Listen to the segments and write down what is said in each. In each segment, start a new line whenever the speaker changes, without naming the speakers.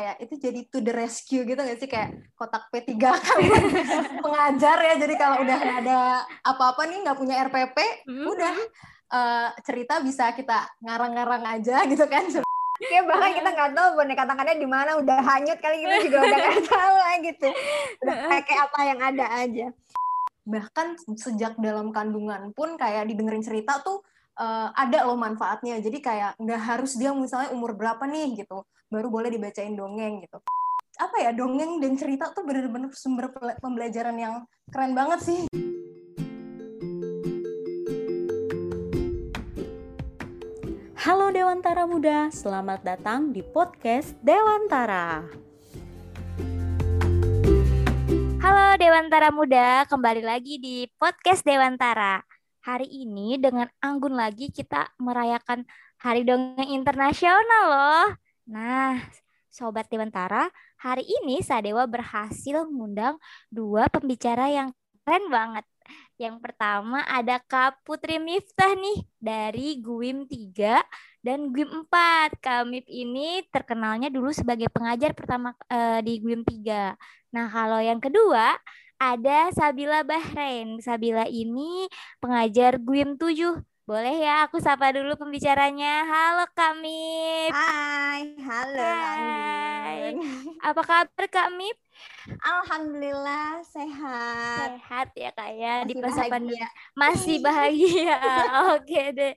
kayak itu jadi to the rescue gitu gak sih kayak kotak P3 kan pengajar ya jadi kalau udah ada apa-apa nih nggak punya RPP
Hmm.
udah eh, cerita bisa kita ngarang-ngarang aja gitu kan
Kayak bahkan kita nggak tahu boneka tangannya di mana udah hanyut kali kita juga udah nggak tahu lah gitu. Udah pakai apa yang ada aja.
bahkan sejak dalam kandungan pun kayak didengerin cerita tuh eh, ada loh manfaatnya jadi kayak nggak harus dia misalnya umur berapa nih gitu baru boleh dibacain dongeng gitu apa ya dongeng dan cerita tuh bener-bener sumber pembelajaran yang keren banget sih
Halo Dewantara Muda, selamat datang di podcast Dewantara.
Halo Dewantara Muda, kembali lagi di podcast Dewantara. Hari ini dengan anggun lagi kita merayakan Hari Dongeng Internasional loh. Nah, Sobat Dewantara, hari ini Sadewa berhasil mengundang dua pembicara yang keren banget. Yang pertama ada Kak Putri Miftah nih dari GUIM 3 dan GUIM 4. Kak Mif ini terkenalnya dulu sebagai pengajar pertama eh, di GUIM 3. Nah, kalau yang kedua ada Sabila Bahrain. Sabila ini pengajar GUIM 7. Boleh ya aku sapa dulu pembicaranya. Halo Kak Mip.
Hai, halo.
Hai. Apa kabar Kak Mip?
Alhamdulillah sehat.
Sehat ya Kak ya di masa pandemi. Masih bahagia. Oke deh.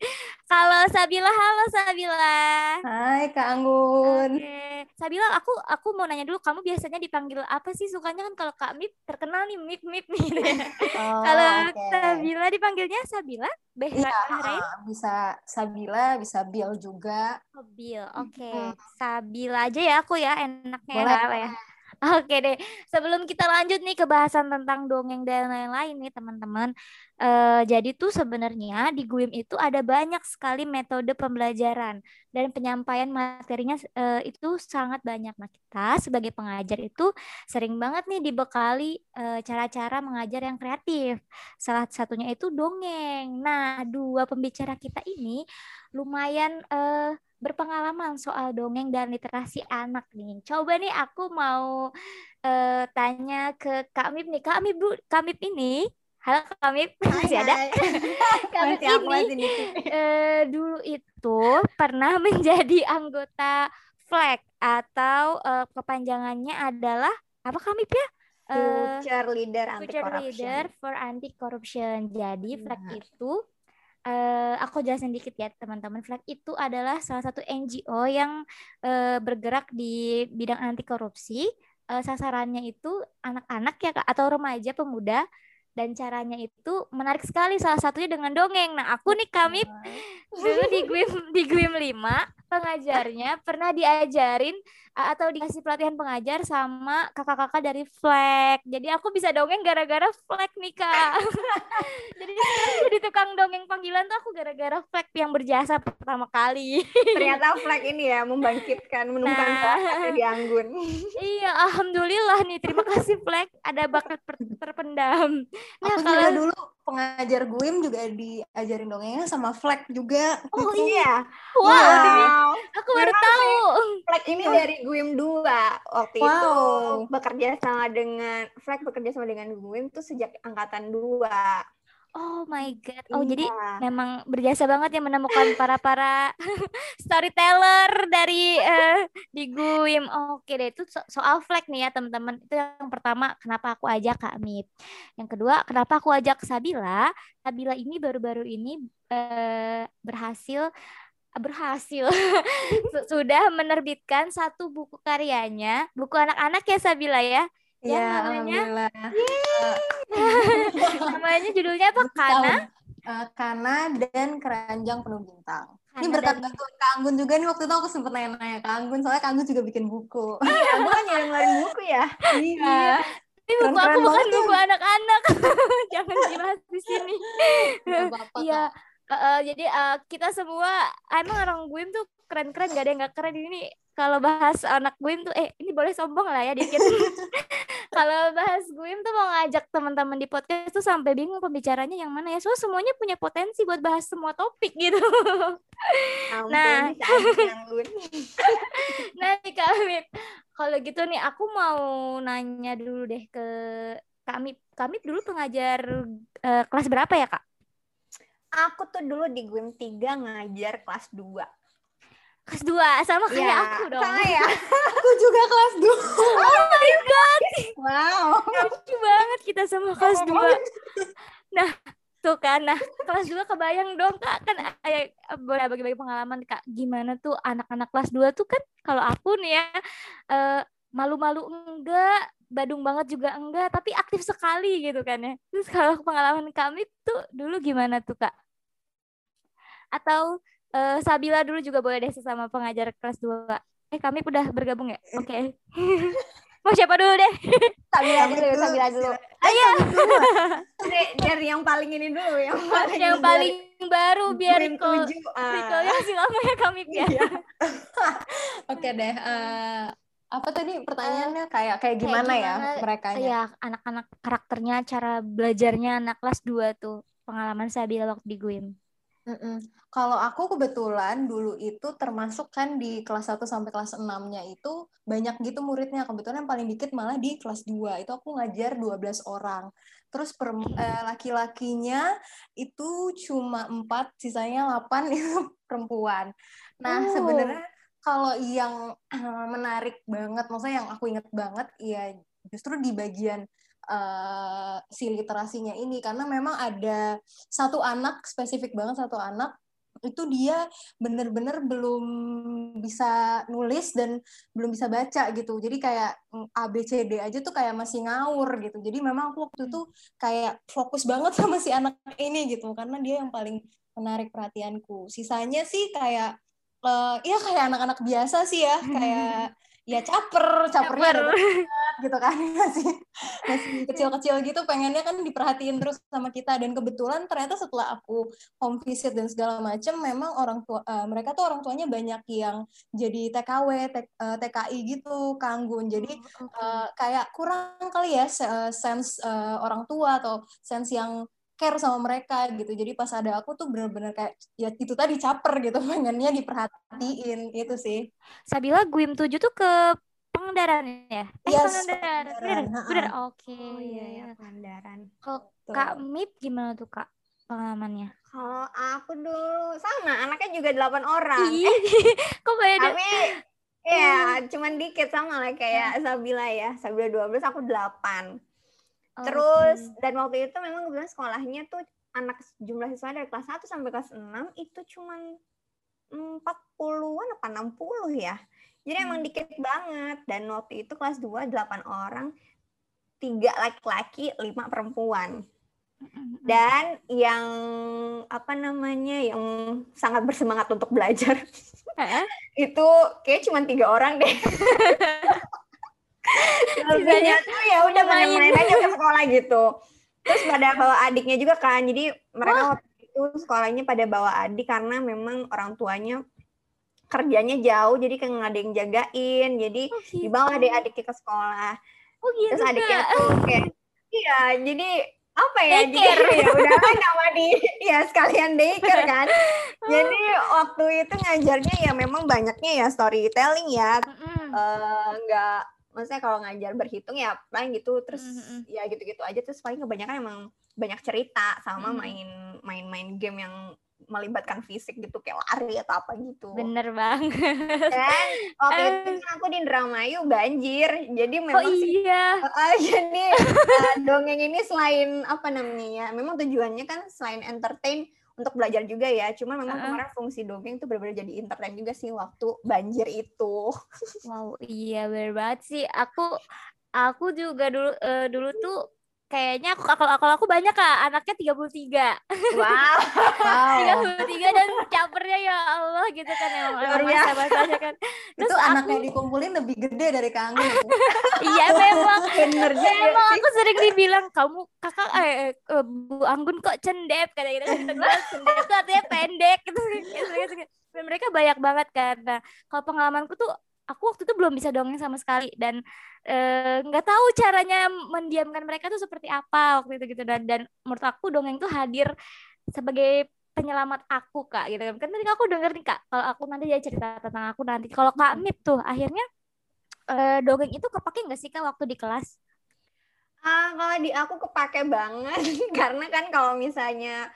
Kalau Sabila, halo Sabila.
Hai Kak Anggun
Oke. Sabila, aku aku mau nanya dulu, kamu biasanya dipanggil apa sih? Sukanya kan kalau Kak Mip terkenal nih Mip Mip nih.
Oh,
Kalau
oke.
Sabila dipanggilnya Sabila? Behra
Iya,
Bahrain?
bisa Sabila, bisa Bill juga.
Oh, Bill. Oke.
Hmm.
Sabila aja ya aku ya, enaknya
Boleh.
apa ya? Oke deh, sebelum kita lanjut nih ke bahasan tentang dongeng dan lain-lain nih teman-teman. Eh, jadi tuh sebenarnya di GUIM itu ada banyak sekali metode pembelajaran dan penyampaian materinya eh, itu sangat banyak. Nah kita sebagai pengajar itu sering banget nih dibekali eh, cara-cara mengajar yang kreatif. Salah satunya itu dongeng. Nah dua pembicara kita ini lumayan eh, berpengalaman soal dongeng dan literasi anak nih. Coba nih aku mau eh, tanya ke Kak Mip nih. Kak Mip, Bu, Kak Mip ini, halo Kak Mip, masih ada?
Hai.
Kak Mip
Masih aku
ini eh, dulu itu pernah menjadi anggota FLAG atau eh, kepanjangannya adalah apa Kak Mip ya?
Future leader anti
Future
corruption.
Leader for Anti Corruption. Jadi
Iya.
FLAG itu eh, aku jelasin dikit ya teman-teman. FLAG itu adalah salah satu NGO yang eh, bergerak di bidang anti korupsi. Eh, sasarannya itu anak-anak ya atau remaja pemuda dan caranya itu menarik sekali salah satunya dengan dongeng. Nah, aku nih kami dulu di GUIM di GUIM 5 pengajarnya pernah diajarin atau dikasih pelatihan pengajar sama kakak-kakak dari Flag. Jadi aku bisa dongeng gara-gara Flag nih kak. jadi jadi tukang dongeng panggilan tuh aku gara-gara Flag yang berjasa pertama kali.
Ternyata flag ini ya membangkitkan, menumbuhkan
Nah.
di Anggun.
iya, alhamdulillah nih. Terima kasih Flag ada bakat per- terpendam. Nah,
Aku juga dulu pengajar GUIM juga diajarin dongengnya sama Fleck juga.
Oh iya.
wow, aku baru
Memang
tahu.
Flag ini dari GUIM 2 waktu
Wow.
itu bekerja sama dengan Flag bekerja sama dengan GUIM tuh sejak angkatan 2.
Oh my god. Oh, jadi
Iya.
memang berjasa banget ya menemukan para para storyteller dari eh, di GUIM. Oke deh, itu so- soal flag nih ya teman-teman. Itu yang pertama, kenapa aku ajak Kak Mip. Yang kedua, kenapa aku ajak Sabila? Sabila ini baru-baru ini eh, berhasil berhasil Su- sudah menerbitkan satu buku karyanya, buku anak-anak ya Sabila ya.
Ya,
Yang namanya
alhamdulillah.
namanya judulnya apa? Kana
Eh, Kana dan keranjang penuh bintang. Ini berkat
dan-
bantuan Kak Anggun juga nih waktu itu aku sempet nanya-nanya Kak Anggun soalnya Kak Anggun juga bikin buku.
Iya, gue kan yang ngeluarin buku ya.
Iya.
Ini buku aku bukan buku anak-anak. Jangan dibahas di sini. Iya. Eh, jadi eh, kita semua emang orang GUIM tuh keren-keren gak ada yang gak keren ini kalau bahas anak GUIM tuh eh ini boleh sombong lah ya dikit. kalau bahas Guim tuh mau ngajak teman-teman di podcast tuh sampai bingung pembicaranya yang mana ya. Soalnya semuanya punya potensi buat bahas semua topik gitu.
Ampun,
Nah. nah, nih Kak Amip, kalau gitu nih aku mau nanya dulu deh ke. Kak Amip dulu pengajar eh, kelas berapa ya, Kak?
Aku tuh dulu di GUIM 3 ngajar kelas 2.
Kelas 2 sama kayak
Iya,
aku dong.
sama ya.
Aku juga kelas 2.
Oh my god,
Wow.
lucu banget kita sama kelas 2. Nah, tuh kan. Nah, kelas 2 kebayang dong, Kak. Kan eh, boleh bagi-bagi pengalaman, Kak. Gimana tuh anak-anak kelas 2 tuh kan kalau aku nih ya eh, malu-malu enggak, badung banget juga enggak, tapi aktif sekali gitu kan ya. Terus kalau pengalaman kami tuh dulu gimana tuh, Kak? Atau eh, Sabila dulu juga boleh deh sesama pengajar kelas 2. Eh, kami udah bergabung ya? Oke. Mau siapa dulu deh?
Sabila
Sabila
dulu,
dulu,
Sabila dulu.
Ayo,
Dari, dari yang paling ini dulu, yang paling
yang paling baru biar
7. Ah.
recallnya masih lama ya kami ya.
Oke deh. eh, apa tadi pertanyaannya kayak kayak gimana, ya
gimana,
mereka
Ya, anak-anak karakternya, cara belajarnya anak kelas 2 tuh. Pengalaman Sabila waktu di GUIM.
Kalau aku kebetulan dulu itu termasuk kan di kelas 1 sampai kelas 6-nya itu banyak gitu muridnya. Kebetulan yang paling dikit malah di kelas 2. Itu aku ngajar 12 orang. Terus per- eh, laki-lakinya itu cuma 4, sisanya 8 itu perempuan. Nah,
Oh.
sebenarnya kalau yang menarik banget, maksudnya yang aku inget banget, ya justru di bagian eh, si literasinya ini. Karena memang ada satu anak spesifik banget satu anak itu dia bener-bener belum bisa nulis dan belum bisa baca gitu. Jadi kayak mm, A B C D aja tuh kayak masih ngawur gitu. Jadi memang aku waktu itu kayak fokus banget sama si anak ini gitu. Karena dia yang paling menarik perhatianku. Sisanya sih kayak eh, ya kayak anak-anak biasa sih ya. Kayak ya caper capernya
Caper.
banget gitu kan. Masih masih kecil-kecil gitu pengennya kan diperhatiin terus sama kita. Dan kebetulan ternyata setelah aku home visit dan segala macam memang orang tua eh, mereka tuh orang tuanya banyak yang jadi TKW T- eh, TKI gitu kanggun. Jadi eh, kayak kurang kali ya se- sense eh, orang tua atau sense yang care sama mereka gitu jadi pas ada aku tuh bener-bener kayak ya itu tadi caper gitu pengennya diperhatiin itu sih
Sabila GUIM 7 tuh ke Pangandaran ya? Eh,
Yes,
Pangandaran. Bener,
Pangandaran,
bener. Oke.
Oh iya, ya, Pandaran.
Kalau. Kak Mip gimana tuh, Kak? Pengalamannya?
Kalau aku dulu sama, anaknya juga 8 orang.
Ih, kok beda?
Tapi ya cuman dikit sama lah kayak Sabila ya. Sabila 12, aku 8. Terus dan waktu itu memang kebetulan sekolahnya tuh anak jumlah siswa dari kelas 1 sampai kelas 6 itu cuman 40-an apa 60 ya. Jadi emang dikit banget dan waktu itu kelas 2 8 orang, tiga laki-laki, lima perempuan. Dan yang apa namanya yang sangat bersemangat untuk belajar itu kayak cuma tiga orang deh. Sisanya tuh ya udah
main.
main-main aja ke sekolah gitu. Terus pada bawa adiknya juga kan. Jadi mereka waktu itu sekolahnya pada bawa adik karena memang orang tuanya kerjanya jauh jadi kayak nggak ada yang jagain. Jadi
Oh, gitu.
dibawa deh adiknya ke sekolah.
Oh gitu,
Terus adiknya tuh kayak iya jadi apa ya jadi
Daycare.
ya udah kan nama di ya sekalian daycare kan jadi waktu itu ngajarnya ya memang banyaknya ya storytelling ya. Eh, nggak maksudnya kalau ngajar berhitung ya paling gitu terus
Mm-mm.
ya gitu-gitu aja terus paling kebanyakan emang banyak cerita sama
Mm.
main main-main game yang melibatkan fisik gitu kayak lari atau apa gitu
Bener banget.
dan waktu itu kan aku di Indramayu banjir jadi
Oh
memang sih
iya.
Ah, jadi uh, dongeng ini selain apa namanya ya, memang tujuannya kan selain entertain untuk belajar juga ya. Cuman memang
Uh-uh.
kemarin fungsi dongeng itu benar-benar jadi entertain juga sih waktu banjir itu.
Wow, iya bener banget sih. Aku aku juga dulu eh, dulu tuh kayaknya aku kalau kalau aku banyak Kak, anaknya 33.
Wow.
wow
33 dan capernya ya Allah gitu kan emang
Luar biasa.
masa-masanya kan. Terus
itu
aku
anaknya dikumpulin lebih gede dari itu.
iya memang
Bener juga
Emang
sih.
aku sering dibilang kamu kakak eh, eh, eh, Bu Anggun kok cendep kata gitu cendep tuh artinya pendek gitu, gitu, gitu, gitu. Dan mereka banyak banget kan. Nah, kalau pengalamanku tuh aku waktu itu belum bisa dongeng sama sekali dan eh, nggak uh, tahu caranya mendiamkan mereka tuh seperti apa waktu itu gitu. Dan dan menurut aku dongeng tuh hadir sebagai penyelamat aku kak gitu kan. Tadi aku denger nih kak kalau aku nanti jadi cerita tentang aku nanti. Kalau kak Mip tuh akhirnya uh, dongeng itu kepake nggak sih kak waktu di kelas?
Ah, kalau di aku kepake banget. Karena kan kalau misalnya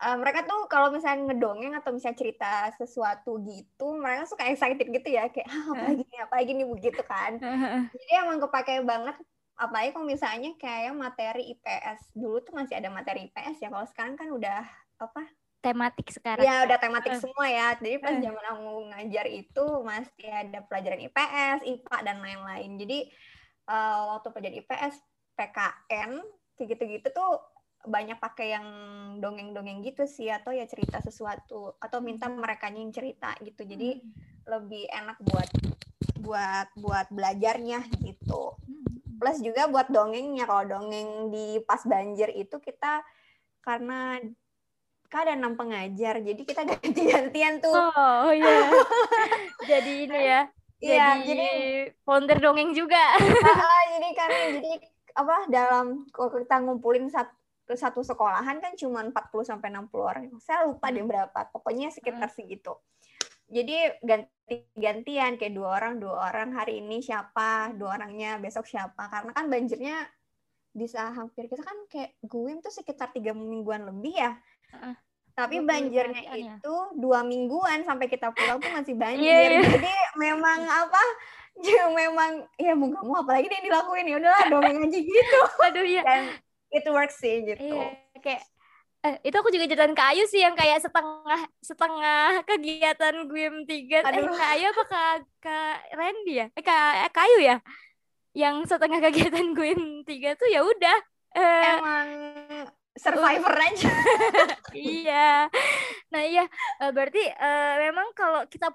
uh, mereka tuh kalau misalnya ngedongeng atau misalnya cerita sesuatu gitu, mereka suka excited gitu ya kayak ah, apa lagi nih, apa lagi nih begitu kan. Jadi emang kepake banget apalagi kalau misalnya kayak materi IPS dulu tuh masih ada materi IPS ya kalau sekarang kan udah apa?
Tematik sekarang.
Ya udah tematik uh. semua ya. Jadi pas zaman aku ngajar itu masih ada pelajaran IPS IPA dan lain-lain. Jadi uh, waktu pelajaran IPS PKN kayak gitu-gitu tuh banyak pakai yang dongeng-dongeng gitu sih atau ya cerita sesuatu atau minta hmm. mereka yang cerita gitu jadi hmm. lebih enak buat buat buat belajarnya gitu hmm. plus juga buat dongengnya kalau dongeng di pas banjir itu kita karena kan ada enam pengajar jadi kita ganti-gantian tuh
oh iya jadi ini ya Iya, jadi, jadi founder dongeng juga.
uh, jadi kan jadi apa dalam kalau kita ngumpulin satu satu sekolahan kan cuma 40 sampai 60 orang. Saya lupa deh hmm. berapa. Pokoknya sekitar hmm. segitu. Jadi ganti-gantian kayak dua orang, dua orang hari ini siapa, dua orangnya besok siapa. Karena kan banjirnya bisa hampir kita kan kayak gue tuh sekitar tiga mingguan lebih ya. Uh, Tapi banjirnya ya. itu dua mingguan sampai kita pulang tuh masih banjir. Yeah, yeah. Jadi memang apa? ya memang ya mau gak mau apalagi dia dilakuin ya udahlah dongeng aja gitu
aduh ya
dan it works sih gitu. Iya,
kayak eh, itu aku juga ceritain ke Ayu sih yang kayak setengah setengah kegiatan gue tiga. Eh ke Ayu apa ke ke Randy ya? Eh ke, eh, ke Ayu ya? Yang setengah kegiatan gue tiga tuh ya udah
eh, emang survivor aja.
Iya. Nah iya eh, berarti uh, memang kalau kita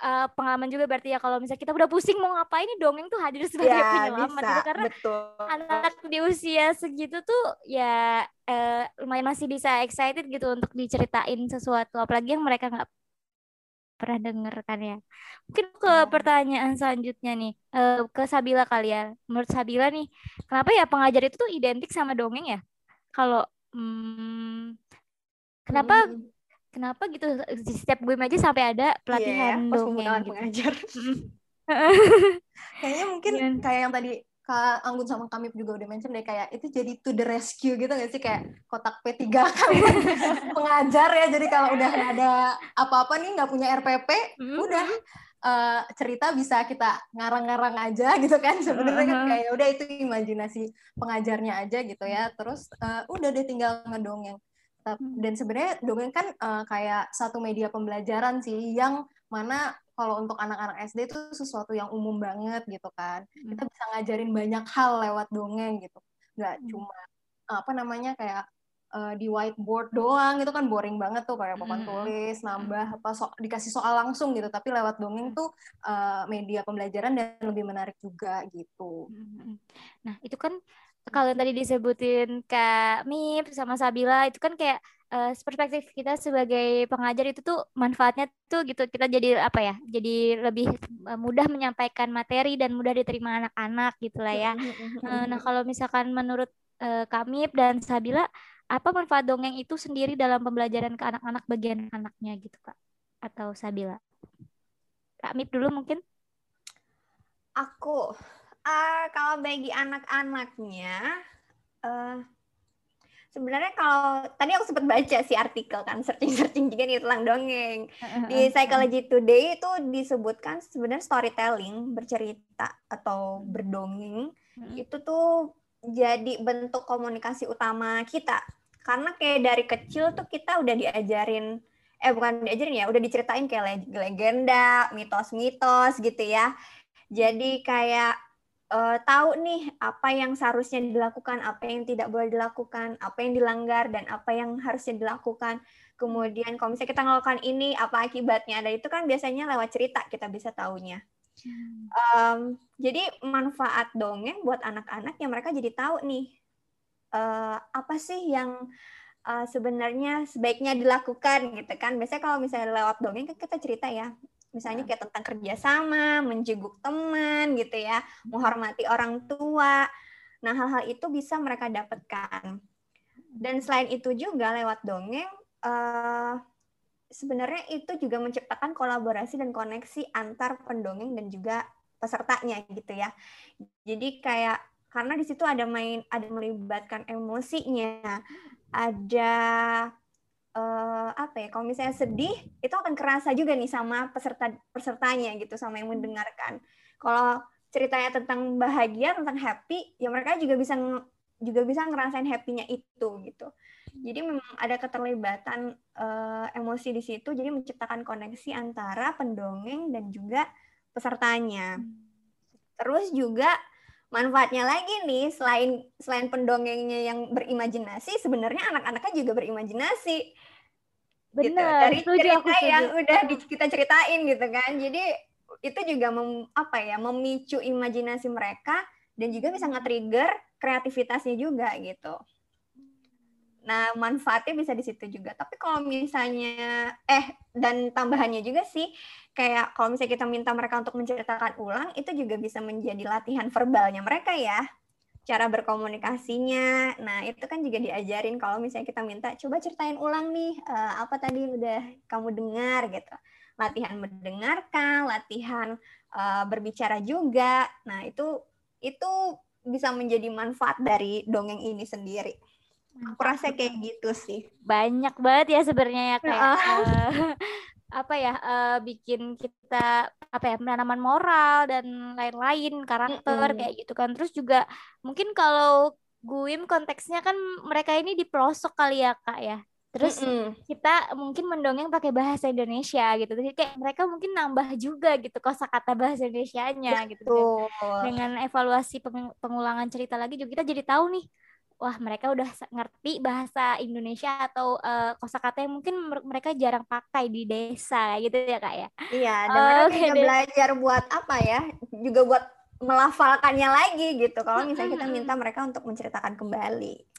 uh, pengalaman juga berarti ya kalau misalnya kita udah pusing mau ngapain nih dongeng tuh hadir sebagai ya, penyelamat
gitu.
Karena
betul.
anak di usia segitu tuh ya uh, lumayan masih bisa excited gitu untuk diceritain sesuatu. Apalagi yang mereka nggak pernah denger kan ya. Mungkin ke ya. pertanyaan selanjutnya nih uh, ke Sabila kali ya. Menurut Sabila nih kenapa ya pengajar itu tuh identik sama dongeng ya? Kalau hmm, kenapa hmm kenapa gitu di setiap gue aja sampai ada iya, pelatihan yeah, dongeng gitu.
pengajar
kayaknya mungkin yeah. kayak yang tadi Kak Anggun sama Kamip juga udah mention deh kayak itu jadi to the rescue gitu gak sih kayak kotak P3 kan pengajar ya jadi kalau udah ada apa-apa nih nggak punya RPP mm-hmm. udah uh, cerita bisa kita ngarang-ngarang aja gitu kan sebenarnya kan kayak udah itu imajinasi pengajarnya aja gitu ya terus uh, udah deh tinggal ngedongeng. Dan sebenarnya dongeng kan uh, kayak satu media pembelajaran sih yang mana kalau untuk anak-anak SD itu sesuatu yang umum banget gitu kan. Hmm. kita bisa ngajarin banyak hal lewat dongeng gitu. Nggak hmm. cuma apa namanya kayak uh, di whiteboard doang itu kan boring banget tuh kayak papan hmm. tulis nambah apa so dikasih soal langsung gitu. Tapi lewat dongeng tuh uh, media pembelajaran dan lebih menarik juga gitu.
Nah itu kan kalau tadi disebutin Kak Mip sama Sabila itu kan kayak uh, perspektif kita sebagai pengajar itu tuh manfaatnya tuh gitu kita jadi apa ya jadi lebih eh, mudah menyampaikan materi dan mudah diterima anak-anak gitulah ya. Uh, nah kalau misalkan menurut uh, Kak Mip dan Sabila apa manfaat dongeng itu sendiri dalam pembelajaran ke anak-anak bagian anaknya gitu Kak? Atau Sabila? Kak Mip dulu mungkin.
Aku uh, kalau bagi anak-anaknya, uh, sebenarnya kalau tadi aku sempat baca si artikel kan searching-searching juga nih tentang dongeng. Di Psychology Today itu disebutkan sebenarnya storytelling bercerita atau berdongeng itu tuh jadi bentuk komunikasi utama kita. Karena kayak dari kecil tuh kita udah diajarin eh bukan diajarin ya udah diceritain kayak legenda mitos-mitos gitu ya. Jadi kayak uh, tahu nih apa yang seharusnya dilakukan, apa yang tidak boleh dilakukan, apa yang dilanggar dan apa yang harusnya dilakukan. Kemudian kalau misalnya kita melakukan ini, apa akibatnya? Dan itu kan biasanya lewat cerita kita bisa tahunya. Um, jadi manfaat dongeng buat anak-anak yang mereka jadi tahu nih uh, apa sih yang uh, sebenarnya sebaiknya dilakukan gitu kan. Biasanya kalau misalnya lewat dongeng kan kita cerita ya, misalnya kayak tentang kerjasama, menjenguk teman gitu ya, menghormati orang tua. Nah hal-hal itu bisa mereka dapatkan. Dan selain itu juga lewat dongeng, uh, sebenarnya itu juga menciptakan kolaborasi dan koneksi antar pendongeng dan juga pesertanya gitu ya. Jadi kayak karena di situ ada main ada melibatkan emosinya, ada uh, apa ya? Kalau misalnya sedih itu akan kerasa juga nih sama peserta pesertanya gitu sama yang mendengarkan. Kalau ceritanya tentang bahagia, tentang happy, ya mereka juga bisa juga bisa ngerasain happy-nya itu gitu. Jadi memang ada keterlibatan uh, emosi di situ, jadi menciptakan koneksi antara pendongeng dan juga pesertanya. Terus juga manfaatnya lagi nih selain selain pendongengnya yang berimajinasi, sebenarnya anak-anaknya juga berimajinasi. Benar. Gitu. Dari cerita yang udah kita ceritain gitu kan. Jadi itu juga mem, apa ya memicu imajinasi mereka dan juga bisa nge-trigger kreativitasnya juga gitu. Nah, manfaatnya bisa di situ juga. Tapi kalau misalnya eh dan tambahannya juga sih kayak kalau misalnya kita minta mereka untuk menceritakan ulang itu juga bisa menjadi latihan verbalnya mereka ya. Cara berkomunikasinya. Nah, itu kan juga diajarin kalau misalnya kita minta coba ceritain ulang nih uh, apa tadi udah kamu dengar gitu. Latihan mendengarkan, latihan uh, berbicara juga. Nah, itu itu bisa menjadi manfaat dari dongeng ini sendiri. Aku rasa kayak gitu sih.
Banyak banget ya sebenarnya ya kayak uh, apa ya uh, bikin kita apa ya penanaman moral dan lain-lain karakter mm -hmm. kayak gitu kan. Terus juga mungkin kalau Guim konteksnya kan mereka ini di pelosok kali ya kak ya. Terus mm -hmm. kita mungkin mendongeng pakai bahasa Indonesia gitu. Jadi kayak mereka mungkin nambah juga gitu kosakata bahasa Indonesianya gitu. Dengan, dengan evaluasi pengulangan cerita lagi juga kita jadi tahu nih wah mereka udah ngerti bahasa Indonesia atau uh, kosakata yang mungkin mereka jarang pakai di desa gitu ya kak ya?
Iya dan uh, mereka okay, juga belajar buat apa ya juga buat melafalkannya lagi gitu. Kalau misalnya kita minta mereka untuk menceritakan kembali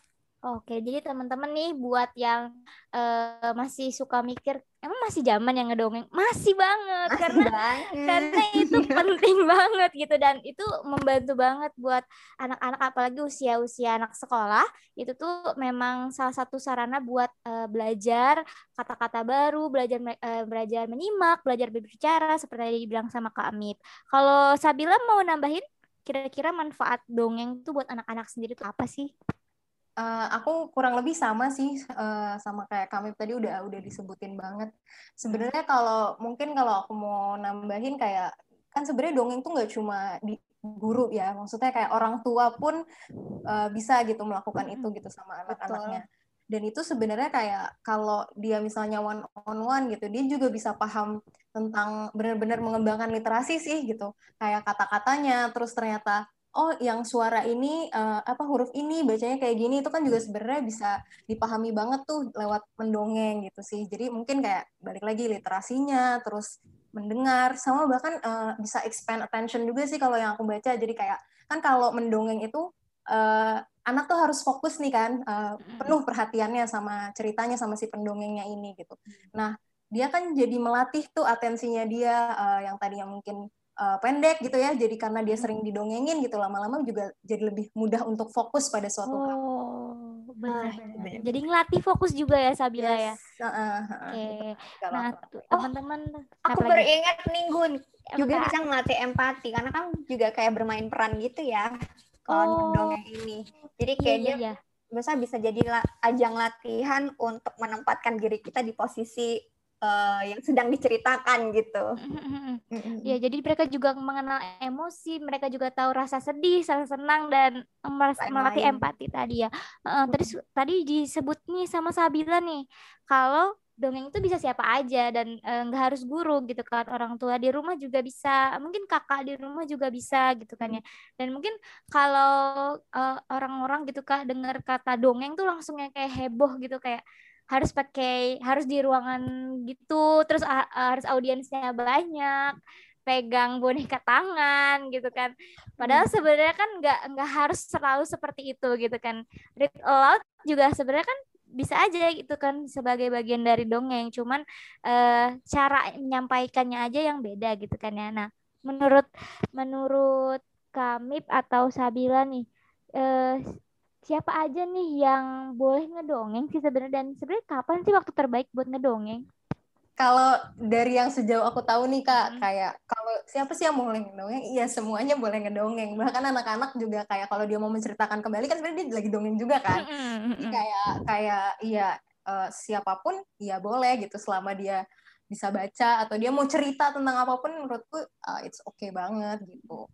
Oke, jadi teman-teman nih buat yang uh, masih suka mikir, emang masih zaman yang ngedongeng? Masih banget masih karena banget. karena itu penting banget gitu dan itu membantu banget buat anak-anak apalagi usia-usia anak sekolah itu tuh memang salah satu sarana buat uh, belajar kata-kata baru, belajar uh, belajar menyimak, belajar berbicara seperti yang dibilang sama Kak Amip. Kalau Sabila mau nambahin kira-kira manfaat dongeng tuh buat anak-anak sendiri tuh apa sih?
Uh, aku kurang lebih sama sih uh, sama kayak kami tadi udah udah disebutin banget. Sebenarnya kalau mungkin kalau aku mau nambahin kayak kan sebenarnya dongeng tuh nggak cuma di guru ya, maksudnya kayak orang tua pun uh, bisa gitu melakukan itu gitu sama anak-anaknya. Dan itu sebenarnya kayak kalau dia misalnya one on one gitu, dia juga bisa paham tentang benar-benar mengembangkan literasi sih gitu, kayak kata-katanya, terus ternyata oh yang suara ini uh, apa huruf ini bacanya kayak gini itu kan juga sebenarnya bisa dipahami banget tuh lewat mendongeng gitu sih. Jadi mungkin kayak balik lagi literasinya terus mendengar sama bahkan uh, bisa expand attention juga sih kalau yang aku baca. Jadi kayak kan kalau mendongeng itu uh, anak tuh harus fokus nih kan uh, penuh perhatiannya sama ceritanya sama si pendongengnya ini gitu. Nah dia kan jadi melatih tuh atensinya dia uh, yang tadinya mungkin uh, pendek gitu ya jadi karena dia sering didongengin gitu lama-lama juga jadi lebih mudah untuk fokus pada suatu hal.
Oh, benar. Jadi ngelatih fokus juga ya Sabila ya. yes. ya. Uh, uh,
Oke. Okay. Nah, teman-teman oh, aku beringat nih Gun juga bisa ngelatih empati karena kan juga kayak bermain peran gitu ya kalau oh. dongeng ini. Jadi kayak iya, dia iya. bisa bisa jadi ajang latihan untuk menempatkan diri kita di posisi uh, yang sedang diceritakan gitu.
Ya, jadi mereka juga mengenal emosi, mereka juga tahu rasa sedih, rasa senang dan melatih empati tadi ya. Uh, tadi tadi disebut nih sama Sabila nih, kalau dongeng itu bisa siapa aja dan nggak uh, harus guru gitu kan. Orang tua di rumah juga bisa mungkin kakak di rumah juga bisa gitu kan ya. Dan mungkin kalau uh, orang-orang gitu kah dengar kata dongeng tuh langsung kayak heboh gitu kayak harus pakai harus di ruangan gitu. Terus uh, harus audiensnya banyak pegang boneka tangan gitu kan. Padahal hmm. sebenarnya kan nggak nggak harus selalu seperti itu gitu kan. Read aloud juga sebenarnya kan bisa aja gitu kan sebagai bagian dari dongeng. Cuman uh, cara menyampaikannya aja yang beda gitu kan ya. Nah menurut menurut Kamip atau Sabila nih uh, siapa aja nih yang boleh ngedongeng sih sebenarnya dan sebenarnya kapan sih waktu terbaik buat ngedongeng
kalau dari yang sejauh aku tahu nih kak, hmm. kayak kalau siapa sih yang boleh ngedongeng? Iya semuanya boleh ngedongeng. Bahkan anak-anak juga kayak kalau dia mau menceritakan kembali kan sebenarnya dia lagi dongeng juga kan. Hmm, Jadi kayak kayak iya uh, siapa pun ya boleh gitu selama dia bisa baca atau dia mau cerita tentang apa pun menurutku uh, it's okay banget gitu.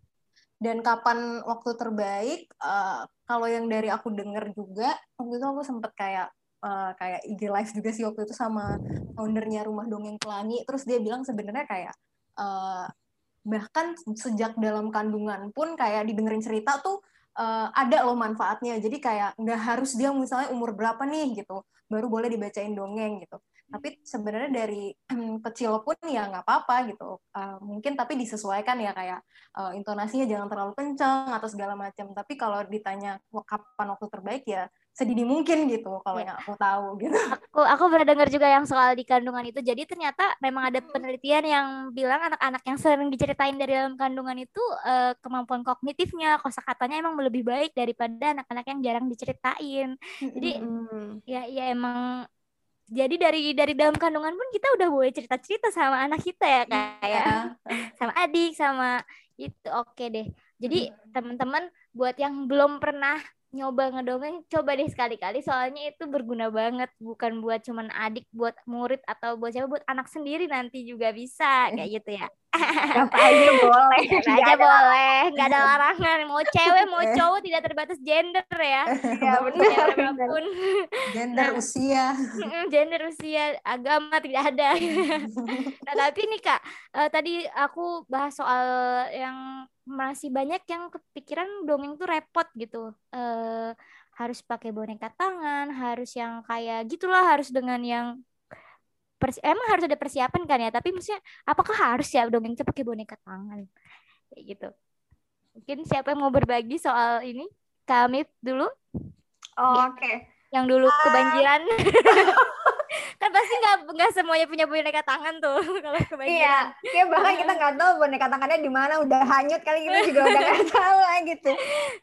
Dan kapan waktu terbaik? Uh, kalau yang dari aku denger juga waktu itu aku sempet kayak uh, kayak IG live juga sih waktu itu sama foundernya Rumah Dongeng Pelangi. Terus dia bilang sebenarnya kayak uh, bahkan sejak dalam kandungan pun kayak didengerin cerita tuh uh, ada loh manfaatnya. Jadi kayak nggak harus dia misalnya umur berapa nih gitu, baru boleh dibacain dongeng gitu. Tapi sebenarnya dari kecil pun ya nggak apa-apa gitu. Uh, mungkin tapi disesuaikan ya kayak uh, intonasinya jangan terlalu kencang atau segala macam. Tapi kalau ditanya kapan waktu terbaik ya sedini mungkin gitu kalau yeah. yang aku tahu gitu.
Aku aku pernah dengar juga yang soal di kandungan itu. Jadi ternyata memang ada penelitian yang bilang anak-anak yang sering diceritain dari dalam kandungan itu uh, kemampuan kognitifnya, kosakatanya emang lebih baik daripada anak-anak yang jarang diceritain. Jadi mm. ya ya emang jadi dari dari dalam kandungan pun kita udah boleh cerita-cerita sama anak kita ya kayak yeah. sama adik sama itu oke deh. Jadi teman-teman buat yang belum pernah nyoba ngedongeng coba deh sekali-kali. Soalnya itu berguna banget bukan buat cuman adik buat murid atau buat siapa buat anak sendiri nanti juga bisa kayak gitu ya.
Apa aja boleh.
Apa aja boleh. nggak ada larangan. Mau cewek mau cowok tidak terbatas gender ya.
Ya benar.
apa pun. Gender nah, usia
gender usia agama tidak ada. Nah tapi nih kak uh, tadi aku bahas soal yang masih banyak yang kepikiran dongeng tuh repot gitu. Uh, harus pakai boneka tangan harus yang kayak gitulah harus dengan yang persi emang harus ada persiapan kan ya? Tapi maksudnya apakah harus ya dongeng itu pakai boneka tangan? Kayak gitu. Mungkin siapa yang mau berbagi soal ini? Kami dulu.
Oh, oke. Okay.
yang dulu kebanjiran kan pasti nggak nggak semuanya punya boneka tangan tuh kalau kebanyakan.
iya ya bahkan kita nggak tahu boneka tangannya di mana udah hanyut kali kita juga udah nggak tahu lah gitu.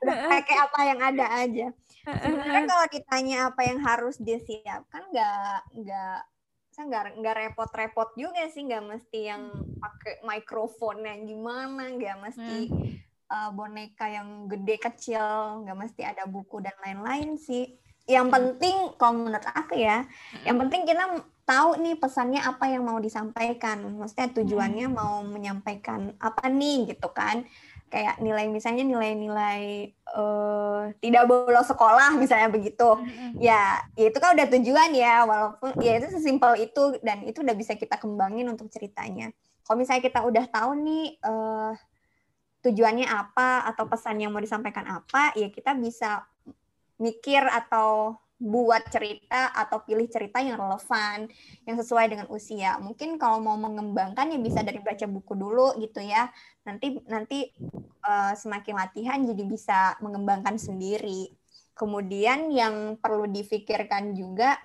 Udah pakai apa yang ada aja. Sebenarnya kalau ditanya apa yang harus disiapkan nggak nggak saya nggak nggak repot-repot juga sih nggak mesti yang pakai mikrofon yang gimana nggak mesti hmm. uh, boneka yang gede kecil nggak mesti ada buku dan lain-lain sih yang penting kalau menurut aku ya yang penting kita tahu nih pesannya apa yang mau disampaikan. Maksudnya tujuannya hmm. mau menyampaikan apa nih gitu kan. Kayak nilai misalnya nilai-nilai uh, tidak bolos sekolah misalnya begitu. Hmm. ya, ya itu kan udah tujuan ya walaupun ya itu sesimpel itu dan itu udah bisa kita kembangin untuk ceritanya. Kalau misalnya kita udah tahu nih uh, tujuannya apa atau pesan yang mau disampaikan apa ya kita bisa mikir atau buat cerita atau pilih cerita yang relevan, yang sesuai dengan usia. Mungkin kalau mau mengembangkan ya bisa dari baca buku dulu gitu ya. Nanti nanti uh, semakin latihan jadi bisa mengembangkan sendiri. Kemudian yang perlu difikirkan juga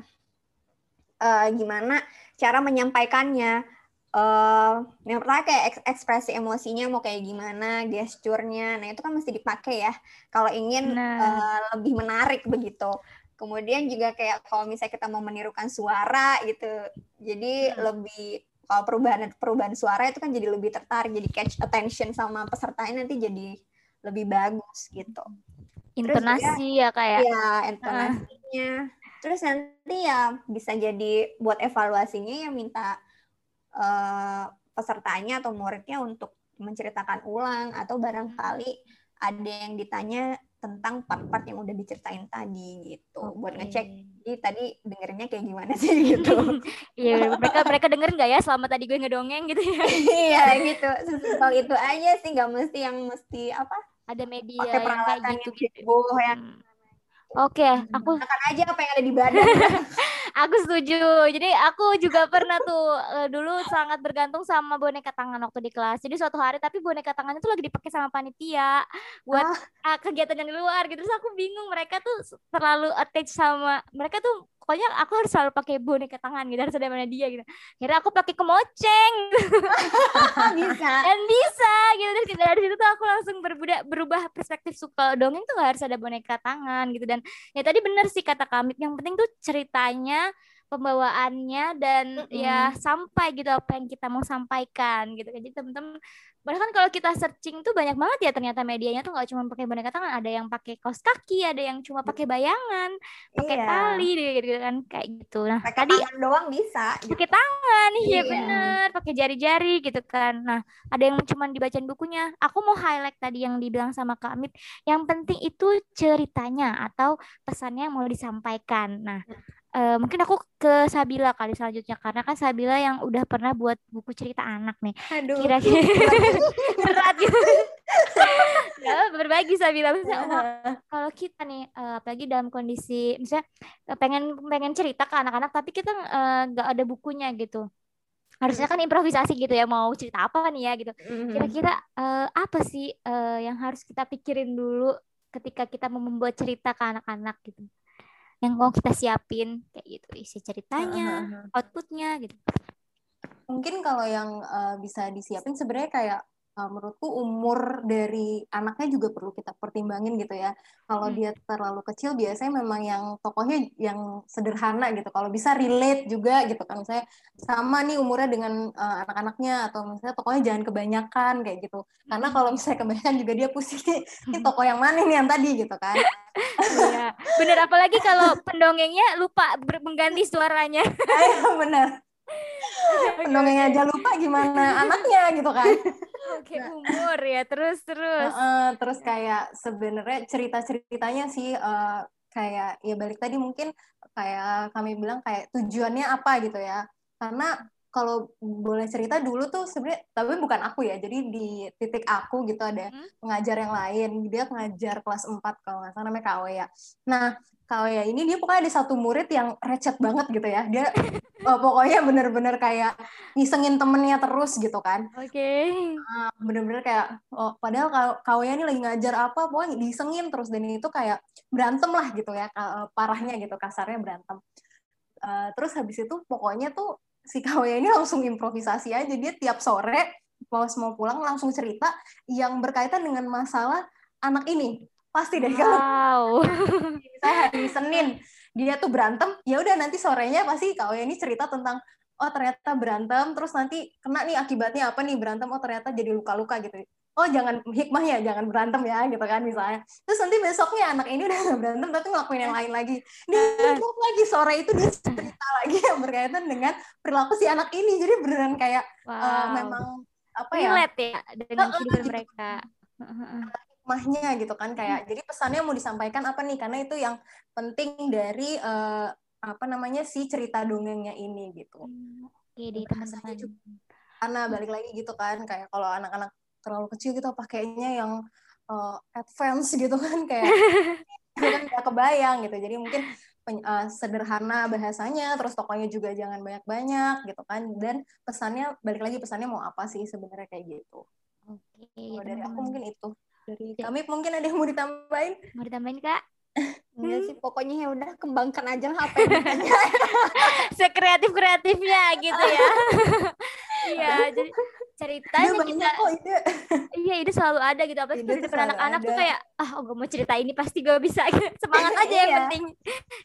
uh, gimana cara menyampaikannya uh, yang pertama kayak ekspresi emosinya mau kayak gimana, gesturnya, nah itu kan mesti dipakai ya kalau ingin nah. uh, lebih menarik begitu. Kemudian juga kayak kalau misalnya kita mau menirukan suara gitu, jadi hmm. lebih kalau perubahan perubahan suara itu kan jadi lebih tertarik, jadi catch attention sama pesertanya nanti jadi lebih bagus gitu.
Intonasi ya kayak.
Ya, ya intonasinya. Uh. Terus nanti ya bisa jadi buat evaluasinya ya minta uh, pesertanya atau muridnya untuk menceritakan ulang atau barangkali ada yang ditanya tentang part-part yang udah diceritain tadi gitu okay. buat ngecek jadi tadi dengerinnya kayak gimana sih gitu
iya mereka mereka denger nggak ya selama tadi gue ngedongeng gitu ya
iya gitu sesimpel itu aja sih nggak mesti yang mesti apa
ada media
pakai peralatan yang gitu, gitu. yang
hmm. Oke, okay, aku
makan aja apa yang ada di badan.
Aku setuju. Jadi aku juga pernah tuh uh, dulu sangat bergantung sama boneka tangan waktu di kelas. Jadi suatu hari tapi boneka tangannya tuh lagi dipakai sama panitia buat ah. uh, kegiatan yang di luar gitu. Terus aku bingung mereka tuh terlalu attach sama mereka tuh pokoknya aku harus selalu pakai boneka tangan gitu harus ada mana dia gitu kira aku pakai kemoceng
bisa
dan bisa gitu dan dari situ tuh aku langsung berubah berubah perspektif suka dongeng tuh gak harus ada boneka tangan gitu dan ya tadi bener sih kata kami yang penting tuh ceritanya pembawaannya dan mm -hmm. ya sampai gitu apa yang kita mau sampaikan gitu jadi teman-teman Bahkan kalau kita searching tuh banyak banget ya ternyata medianya tuh nggak cuma pakai boneka tangan, ada yang pakai kaos kaki, ada yang cuma pakai bayangan, pakai iya. tali gitu, gitu kan kayak gitu. Nah,
pake tadi tangan doang bisa.
Gitu. Pakai tangan, iya, iya bener, pakai jari-jari gitu kan. Nah, ada yang cuma dibacain bukunya. Aku mau highlight tadi yang dibilang sama Kak Amit, yang penting itu ceritanya atau pesannya yang mau disampaikan. Nah, uh, mungkin aku ke Sabila kali selanjutnya karena kan Sabila yang udah pernah buat buku cerita anak nih. Kira-kira berat gitu. ya, berbagi Sabila. Misalnya oh, kalau kita nih uh, apalagi dalam kondisi misalnya pengen pengen cerita ke anak-anak tapi kita nggak uh, ada bukunya gitu. Harusnya kan improvisasi gitu ya mau cerita apa nih ya gitu. Kira-kira uh, apa sih uh, yang harus kita pikirin dulu ketika kita mau membuat cerita ke anak-anak gitu yang mau kita siapin kayak gitu isi ceritanya uh, -huh. outputnya gitu
mungkin kalau yang uh, bisa disiapin sebenarnya kayak uh, menurutku umur dari anaknya juga perlu kita pertimbangin gitu ya. Kalau hmm. dia terlalu kecil biasanya memang yang tokohnya yang sederhana gitu. Kalau bisa relate juga gitu kan. Misalnya sama nih umurnya dengan uh, anak-anaknya atau misalnya tokohnya jangan kebanyakan kayak gitu. Karena hmm. kalau misalnya kebanyakan juga dia pusing ini tokoh yang mana nih yang tadi gitu kan.
Iya, bener apalagi kalau pendongengnya lupa mengganti suaranya.
Iya bener. Pendongeng aja lupa gimana anaknya gitu kan.
Oke, nah, umur ya. Terus terus.
Uh, terus kayak sebenarnya cerita-ceritanya sih uh, kayak ya balik tadi mungkin kayak kami bilang kayak tujuannya apa gitu ya. Karena kalau boleh cerita dulu tuh sebenarnya tapi bukan aku ya jadi di titik aku gitu ada hmm? pengajar yang lain dia pengajar kelas 4 kalau nggak salah namanya Kak ya nah kalau ya ini dia pokoknya ada satu murid yang recet banget gitu ya. Dia oh, pokoknya bener-bener kayak ngisengin temennya terus gitu kan.
Oke. Okay.
uh, bener-bener kayak oh, padahal kalau kau ya ini lagi ngajar apa pokoknya disengin terus. Dan itu kayak berantem lah gitu ya parahnya gitu kasarnya berantem. Uh, terus habis itu pokoknya tuh si kau ya ini langsung improvisasi aja. Dia tiap sore pas mau pulang langsung cerita yang berkaitan dengan masalah anak ini pasti deh
wow.
kalau misalnya hari Senin dia tuh berantem ya udah nanti sorenya pasti kau ini cerita tentang oh ternyata berantem terus nanti kena nih akibatnya apa nih berantem oh ternyata jadi luka-luka gitu. Oh jangan hikmahnya jangan berantem ya gitu kan misalnya. Terus nanti besoknya anak ini udah gak berantem tapi ngelakuin yang lain lagi. Dia lagi sore itu dia cerita lagi yang berkaitan dengan perilaku si anak ini. Jadi beneran kayak wow. uh, memang apa ya
relate ya dengan kehidupan mereka
hikmahnya gitu kan kayak hmm. jadi pesannya mau disampaikan apa nih karena itu yang penting dari uh, apa namanya si cerita dongengnya ini gitu.
Hmm, oke teman-teman.
Karena balik lagi gitu kan kayak kalau anak-anak terlalu kecil gitu pakainya yang uh, advance gitu kan kayak kan nggak kebayang gitu. Jadi mungkin uh, sederhana bahasanya, terus tokonya juga jangan banyak-banyak gitu kan. Dan pesannya balik lagi pesannya mau apa sih sebenarnya kayak gitu.
Oke.
Kalau dari aku mungkin itu dari kami mungkin ada yang mau ditambahin
mau ditambahin kak
Enggak sih, pokoknya ya udah kembangkan aja lah apa yang ditanya.
Sekreatif kreatifnya gitu ya. iya, jadi ceritanya
ide kita kok ide.
iya ide selalu ada gitu apalagi ide di depan anak-anak tuh kayak ah oh gue mau cerita ini pasti gue bisa semangat aja yang iya. penting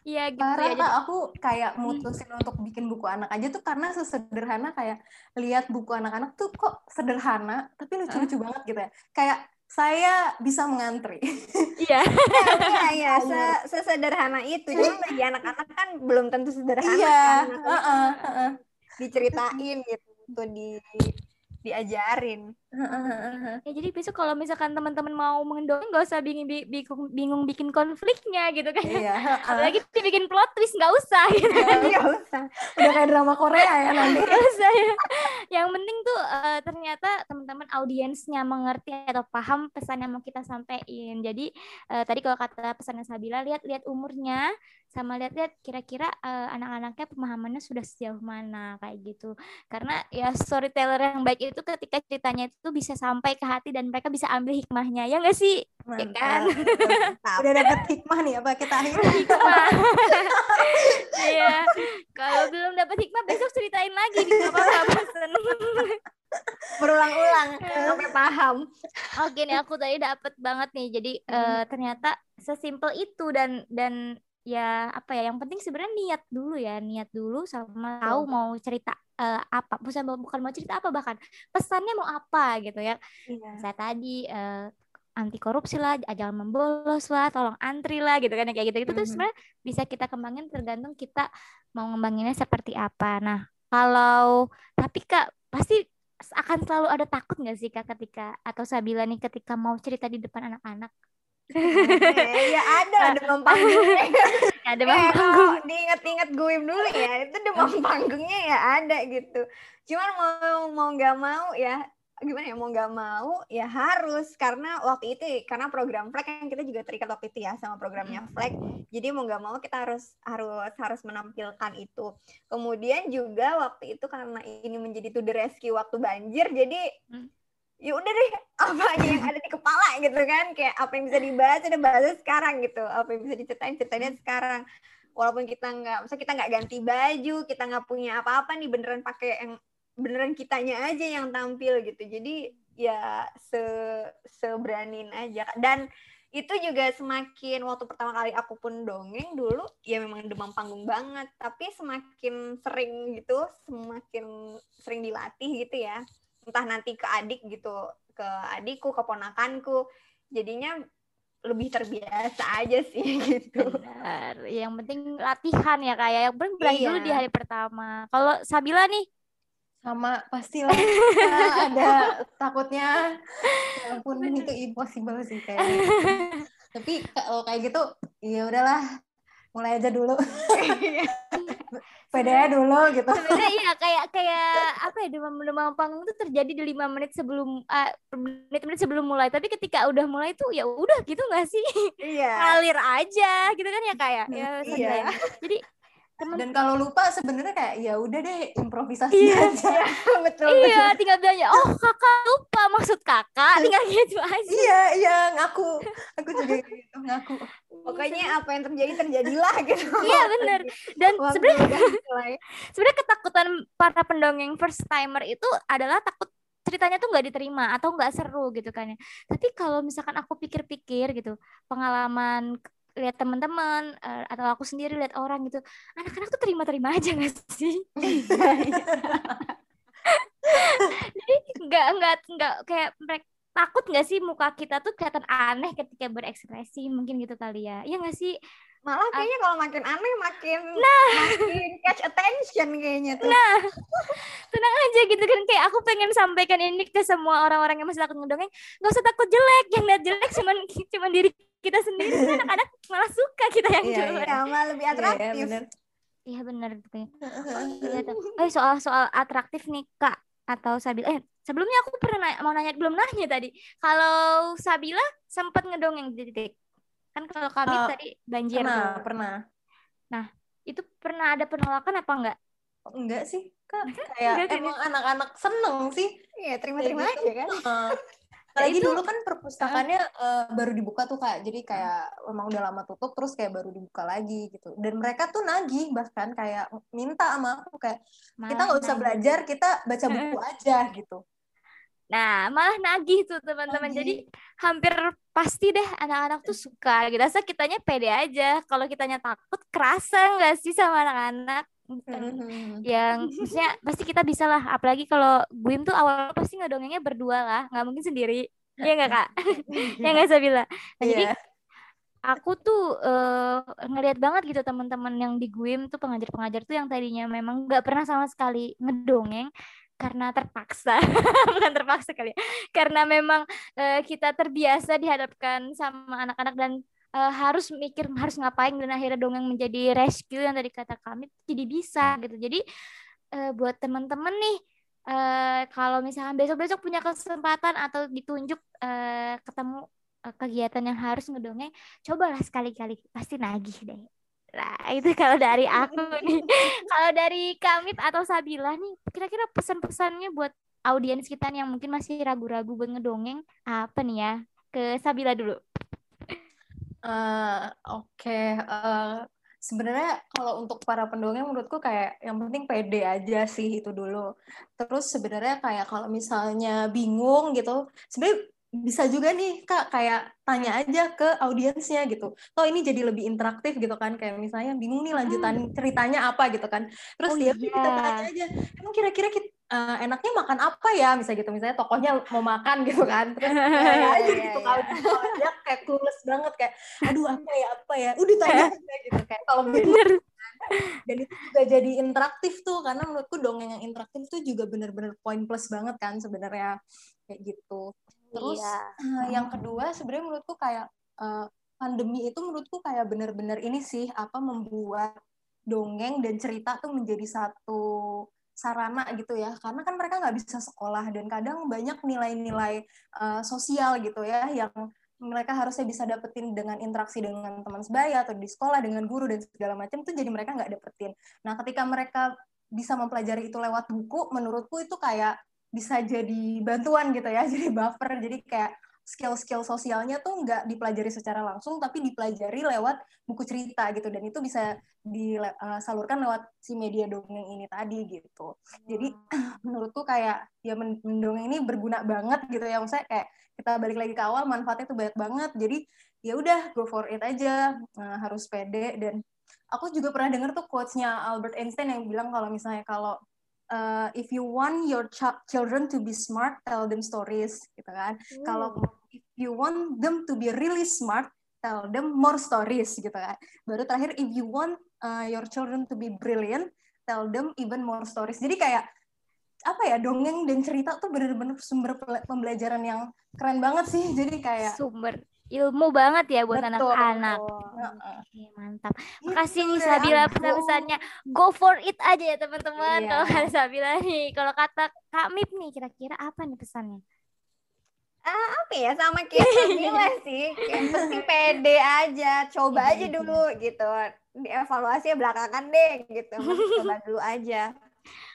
iya gitu
Karena ya aku kayak mutusin hmm. untuk bikin buku anak aja tuh karena sesederhana kayak lihat buku anak-anak tuh kok sederhana tapi lucu-lucu huh? banget gitu ya kayak saya bisa mengantri.
Iya.
Iya, iya, sesederhana itu. Cuma bagi anak-anak kan belum tentu sederhana.
Iya. Kan? Uh -uh, uh -uh.
Diceritain gitu, di diajarin.
ya jadi besok kalau misalkan teman-teman mau mendongeng nggak usah bingung, bingung bingung bikin konfliknya gitu kan
Iya.
apalagi bikin plot twist nggak usah gitu
Nggak usah.
Udah kayak drama Korea ya nanti.
nggak usah ya yang penting tuh eh, ternyata teman-teman audiensnya mengerti atau paham pesan yang mau kita sampaikan jadi eh, tadi kalau kata pesannya Sabila lihat lihat umurnya sama lihat-lihat kira-kira eh, anak-anaknya pemahamannya sudah sejauh mana kayak gitu karena ya storyteller yang baik itu ketika ceritanya itu bisa sampai ke hati dan mereka bisa ambil hikmahnya ya nggak sih ya kan
Mantap. Udah dapet hikmah nih apa kita akhir.
hikmah iya kalau belum dapat hikmah besok ceritain lagi di apa-apa
Berulang-ulang sampai paham.
Oke nih aku tadi dapet banget nih. Jadi eh, ternyata sesimpel itu dan dan ya apa ya yang penting sebenarnya niat dulu ya niat dulu sama tahu mau cerita eh, apa bukan bukan mau cerita apa bahkan pesannya mau apa gitu ya.
Iya.
saya tadi eh, anti korupsi lah jangan membolos lah tolong antri lah gitu kan kayak gitu. Itu tuh
Mhm.
sebenarnya bisa kita kembangin tergantung kita mau ngembanginnya seperti apa. Nah kalau tapi kak pasti akan selalu ada takut nggak sih kak ketika atau Sabila nih ketika mau cerita di depan anak-anak
ya ada demam panggungnya.
ada
Eh,
bang
kalau diinget-inget gue dulu ya, itu demam panggungnya ya ada gitu. Cuman mau mau nggak mau ya gimana ya mau nggak mau ya harus karena waktu itu karena program flag kan kita juga terikat waktu itu ya sama programnya flag jadi mau nggak mau kita harus harus harus menampilkan itu kemudian juga waktu itu karena ini menjadi to the rescue waktu banjir jadi
Hmm.
Ya udah deh apa aja yang ada di kepala gitu kan kayak apa yang bisa dibahas udah bahas sekarang gitu apa yang bisa diceritain ceritain sekarang. Walaupun kita nggak masa kita nggak ganti baju kita nggak punya apa-apa nih beneran pakai yang beneran kitanya aja yang tampil gitu. Jadi ya se seberanin aja. Dan itu juga semakin waktu pertama kali aku pun dongeng dulu ya memang demam panggung banget. Tapi semakin sering gitu semakin sering dilatih gitu ya entah nanti ke adik gitu ke adikku ke ponakanku. Jadinya lebih terbiasa aja sih gitu.
Benar. yang penting latihan ya kayak yang penting berani
Iya.
dulu di hari pertama. Kalau Sabila nih?
Sama pastilah. Kita ada takutnya ya ampun itu impossible sih kayaknya. Tapi kalau kayak gitu ya udahlah. Mulai aja dulu pede aja dulu gitu.
Sebenarnya iya kayak kayak apa ya demam demam panggung itu terjadi di lima menit sebelum ah, menit-menit sebelum mulai. Tapi ketika udah mulai tuh ya udah gitu nggak sih?
Iya.
Ngalir aja gitu kan ya kayak ya? Sabila
Iya.
ya. jadi temen
dan kalau lupa sebenarnya kayak ya udah deh improvisasi
Iya.
aja.
Betul
iya tinggal bilangnya oh kakak lupa maksud kakak. Tinggal gitu aja.
Iya iya ngaku. Aku juga gitu ngaku.
Pokoknya apa yang terjadi terjadilah gitu.
Iya bener. Dan sebenarnya sebenarnya ketakutan para pendongeng first timer itu adalah takut ceritanya tuh nggak diterima atau nggak seru gitu kan ya. Tapi kalau misalkan aku pikir-pikir gitu, pengalaman lihat teman-teman eh, atau aku sendiri lihat orang gitu, anak-anak tuh terima-terima aja nggak sih? Jadi nggak nggak nggak kayak mereka takut nggak sih muka kita tuh kelihatan aneh ketika berekspresi mungkin gitu kali ya? Iya nggak sih?
Malah kayaknya kalau makin aneh makin makin catch attention kayaknya tuh.
Tenang aja gitu kan. Kayak aku pengen sampaikan ini ke semua orang-orang yang masih takut ngedongeng. Nggak usah takut jelek yang lihat jelek cuman cuman diri kita sendiri Kan anak-anak malah suka kita yang
Iya,
jelek
ya malah lebih
Iya, iya,
atraktif.
iya benar gitu ya. Iya tuh. Eh soal soal atraktif nih kak atau Sabila. Eh sebelumnya aku pernah nanya, mau nanya belum nanya tadi. Kalau Sabila sempat ngedongeng di titik. Kan kalau kami
Eh,
tadi banjir
pernah
tuh.
pernah.
Itu pernah ada penolakan apa enggak?
Enggak sih kak. Kayak emang anak-anak seneng sih.
Iya terima-terima
gitu.
aja kan?
Heeh. Apalagi
itu-
dulu kan perpustakaannya eh, baru dibuka tuh kak, jadi kayak emang udah lama tutup terus kayak baru dibuka lagi gitu. Dan mereka tuh nagih bahkan kayak minta sama aku kayak kita nggak usah belajar, kita baca buku aja gitu.
Nah, malah nagih tuh teman-teman. Jadi hampir pasti deh anak-anak tuh suka. Gitu. Asal kitanya pede aja. Kalau kitanya takut, kerasa nggak sih sama anak-anak? Yang maksudnya pasti kita bisa lah. Apalagi kalau Guim tuh awal pasti ngedongengnya berdua lah. Nggak mungkin sendiri. Iya nggak kak? ya nggak Sabila? Nah, jadi
Iya.
aku tuh eh, ngelihat banget gitu teman-teman yang di Guim tuh pengajar-pengajar tuh yang tadinya memang nggak pernah sama sekali ngedongeng karena terpaksa bukan terpaksa kali ya karena memang uh, kita terbiasa dihadapkan sama anak-anak dan uh, harus mikir harus ngapain dan akhirnya dongeng menjadi rescue yang tadi kata kami jadi bisa gitu jadi uh, buat teman-teman nih uh, kalau misalnya besok-besok punya kesempatan atau ditunjuk uh, ketemu uh, kegiatan yang harus ngedongeng cobalah sekali-kali pasti nagih deh Nah, itu kalau dari aku nih. kalau dari Kamit atau Sabila nih, kira-kira pesan-pesannya buat audiens kita nih yang mungkin masih ragu-ragu buat ngedongeng apa nih ya? Ke Sabila dulu.
Uh, Oke, okay. uh, eh, sebenarnya kalau untuk para pendongeng menurutku kayak yang penting pede aja sih itu dulu. Terus sebenarnya kayak kalau misalnya bingung gitu, sebenarnya bisa juga nih kak kayak tanya aja ke audiensnya gitu. Oh ini jadi lebih interaktif gitu kan kayak misalnya bingung nih lanjutan hmm. ceritanya apa gitu kan. Terus oh, dia iya. kita tanya aja, emang kira-kira kita uh, enaknya makan apa ya? Misalnya gitu misalnya tokohnya mau makan gitu kan. Terus ya, aja gitu kalau dia kayak clueless banget kayak aduh apa ya apa ya? Udah tanya gitu kayak kalau bener. dan itu juga jadi interaktif tuh karena menurutku dongeng yang interaktif tuh juga bener-bener poin plus banget kan sebenarnya kayak gitu. Terus iya. uh, yang kedua sebenarnya menurutku kayak uh, pandemi itu menurutku kayak bener-bener ini sih apa membuat dongeng dan cerita tuh menjadi satu sarana gitu ya karena kan mereka nggak bisa sekolah dan kadang banyak nilai-nilai uh, sosial gitu ya yang mereka harusnya bisa dapetin dengan interaksi dengan teman sebaya atau di sekolah dengan guru dan segala macam tuh jadi mereka nggak dapetin. Nah ketika mereka bisa mempelajari itu lewat buku, menurutku itu kayak bisa jadi bantuan gitu ya, jadi buffer, jadi kayak skill-skill sosialnya tuh nggak dipelajari secara langsung, tapi dipelajari lewat buku cerita gitu, dan itu bisa disalurkan lewat si media dongeng ini tadi gitu. Jadi menurutku kayak ya mendongeng ini berguna banget gitu ya, maksudnya kayak kita balik lagi ke awal manfaatnya tuh banyak banget, jadi ya udah go for it aja, nah, harus pede. Dan aku juga pernah dengar tuh quotes-nya Albert Einstein yang bilang kalau misalnya kalau uh, if you want your ch children to be smart, tell them stories, gitu kan. Mm. Kalau if you want them to be really smart, tell them more stories, gitu kan. Baru terakhir, if you want uh, your children to be brilliant, tell them even more stories. Jadi kayak apa ya dongeng dan cerita tuh bener-bener sumber pembelajaran yang keren banget sih. Jadi kayak
sumber ilmu banget ya buat anak-anak. Oke, mantap. Gitu Makasih nih ya, Sabila pesan-pesannya. Go for it aja ya teman-teman. Iya. Kalau kata Sabila nih, kalau kata Kak Mip nih kira-kira apa nih pesannya?
Uh, apa ya sama kayak Sabila sih, kayak pasti pede aja, coba iya, aja dulu gitu. Dievaluasi belakangan deh gitu. coba dulu aja.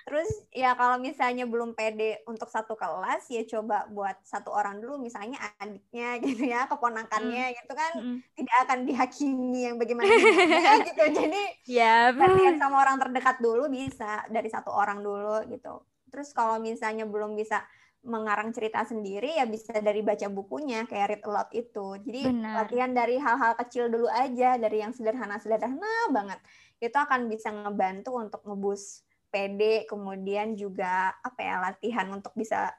Terus ya kalau misalnya belum pede untuk satu kelas ya coba buat satu orang dulu misalnya adiknya gitu ya, keponakannya mm. gitu kan mm. tidak akan dihakimi yang bagaimana gitu. Jadi ya yeah. sama orang terdekat dulu bisa dari satu orang dulu gitu. Terus kalau misalnya belum bisa mengarang cerita sendiri ya bisa dari baca bukunya kayak read aloud itu. Jadi Benar. latihan dari hal-hal kecil dulu aja dari yang sederhana-sederhana banget. Itu akan bisa ngebantu untuk ngebus pede kemudian juga apa ya latihan untuk bisa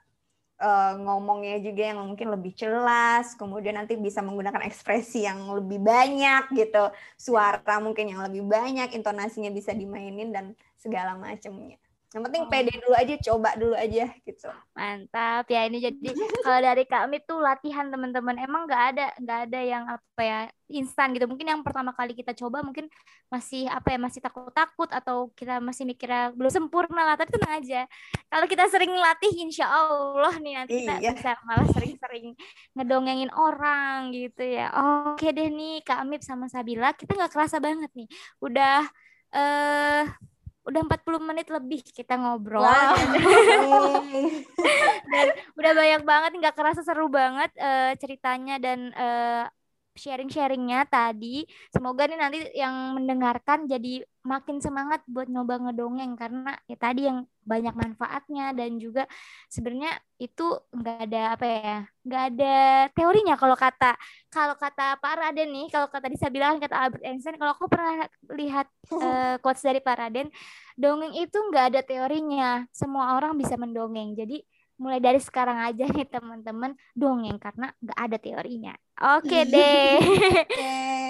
uh, ngomongnya juga yang mungkin lebih jelas kemudian nanti bisa menggunakan ekspresi yang lebih banyak gitu suara mungkin yang lebih banyak intonasinya bisa dimainin dan segala macamnya yang penting oh. pede dulu aja, coba dulu aja gitu.
Mantap ya ini jadi kalau dari kami tuh latihan teman-teman emang nggak ada nggak ada yang apa ya instan gitu. Mungkin yang pertama kali kita coba mungkin masih apa ya masih takut-takut atau kita masih mikirnya belum sempurna lah. Tapi tenang aja. Kalau kita sering latih, insya Allah nih nanti kita iya. bisa malah sering-sering ngedongengin orang gitu ya. Oke deh nih Kak Amip sama Sabila kita nggak kerasa banget nih. Udah eh uh, udah 40 menit lebih kita ngobrol wow. dan udah banyak banget nggak kerasa seru banget uh, ceritanya dan uh, sharing-sharingnya tadi. Semoga nih nanti yang mendengarkan jadi makin semangat buat nyoba ngedongeng karena ya tadi yang banyak manfaatnya dan juga sebenarnya itu nggak ada apa ya nggak ada teorinya kalau kata kalau kata Pak Raden nih kalau kata bisa bilang kata Albert Einstein kalau aku pernah lihat uh, quotes dari Pak Raden dongeng itu nggak ada teorinya semua orang bisa mendongeng jadi mulai dari sekarang aja nih teman-teman dongeng karena nggak ada teorinya. Oke okay deh.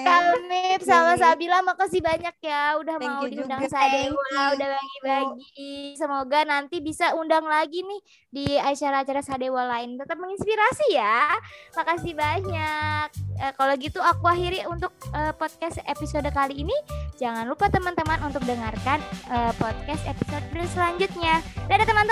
Kamip sama Sabila makasih banyak ya udah
Thank
mau diundang
juga,
Sadewa, udah bagi-bagi. Semoga nanti bisa undang lagi nih di acara-acara Sadewa lain. Tetap menginspirasi ya. Makasih banyak. Eh, kalau gitu aku akhiri untuk eh, podcast episode kali ini. Jangan lupa teman-teman untuk dengarkan eh, podcast episode selanjutnya. Dadah teman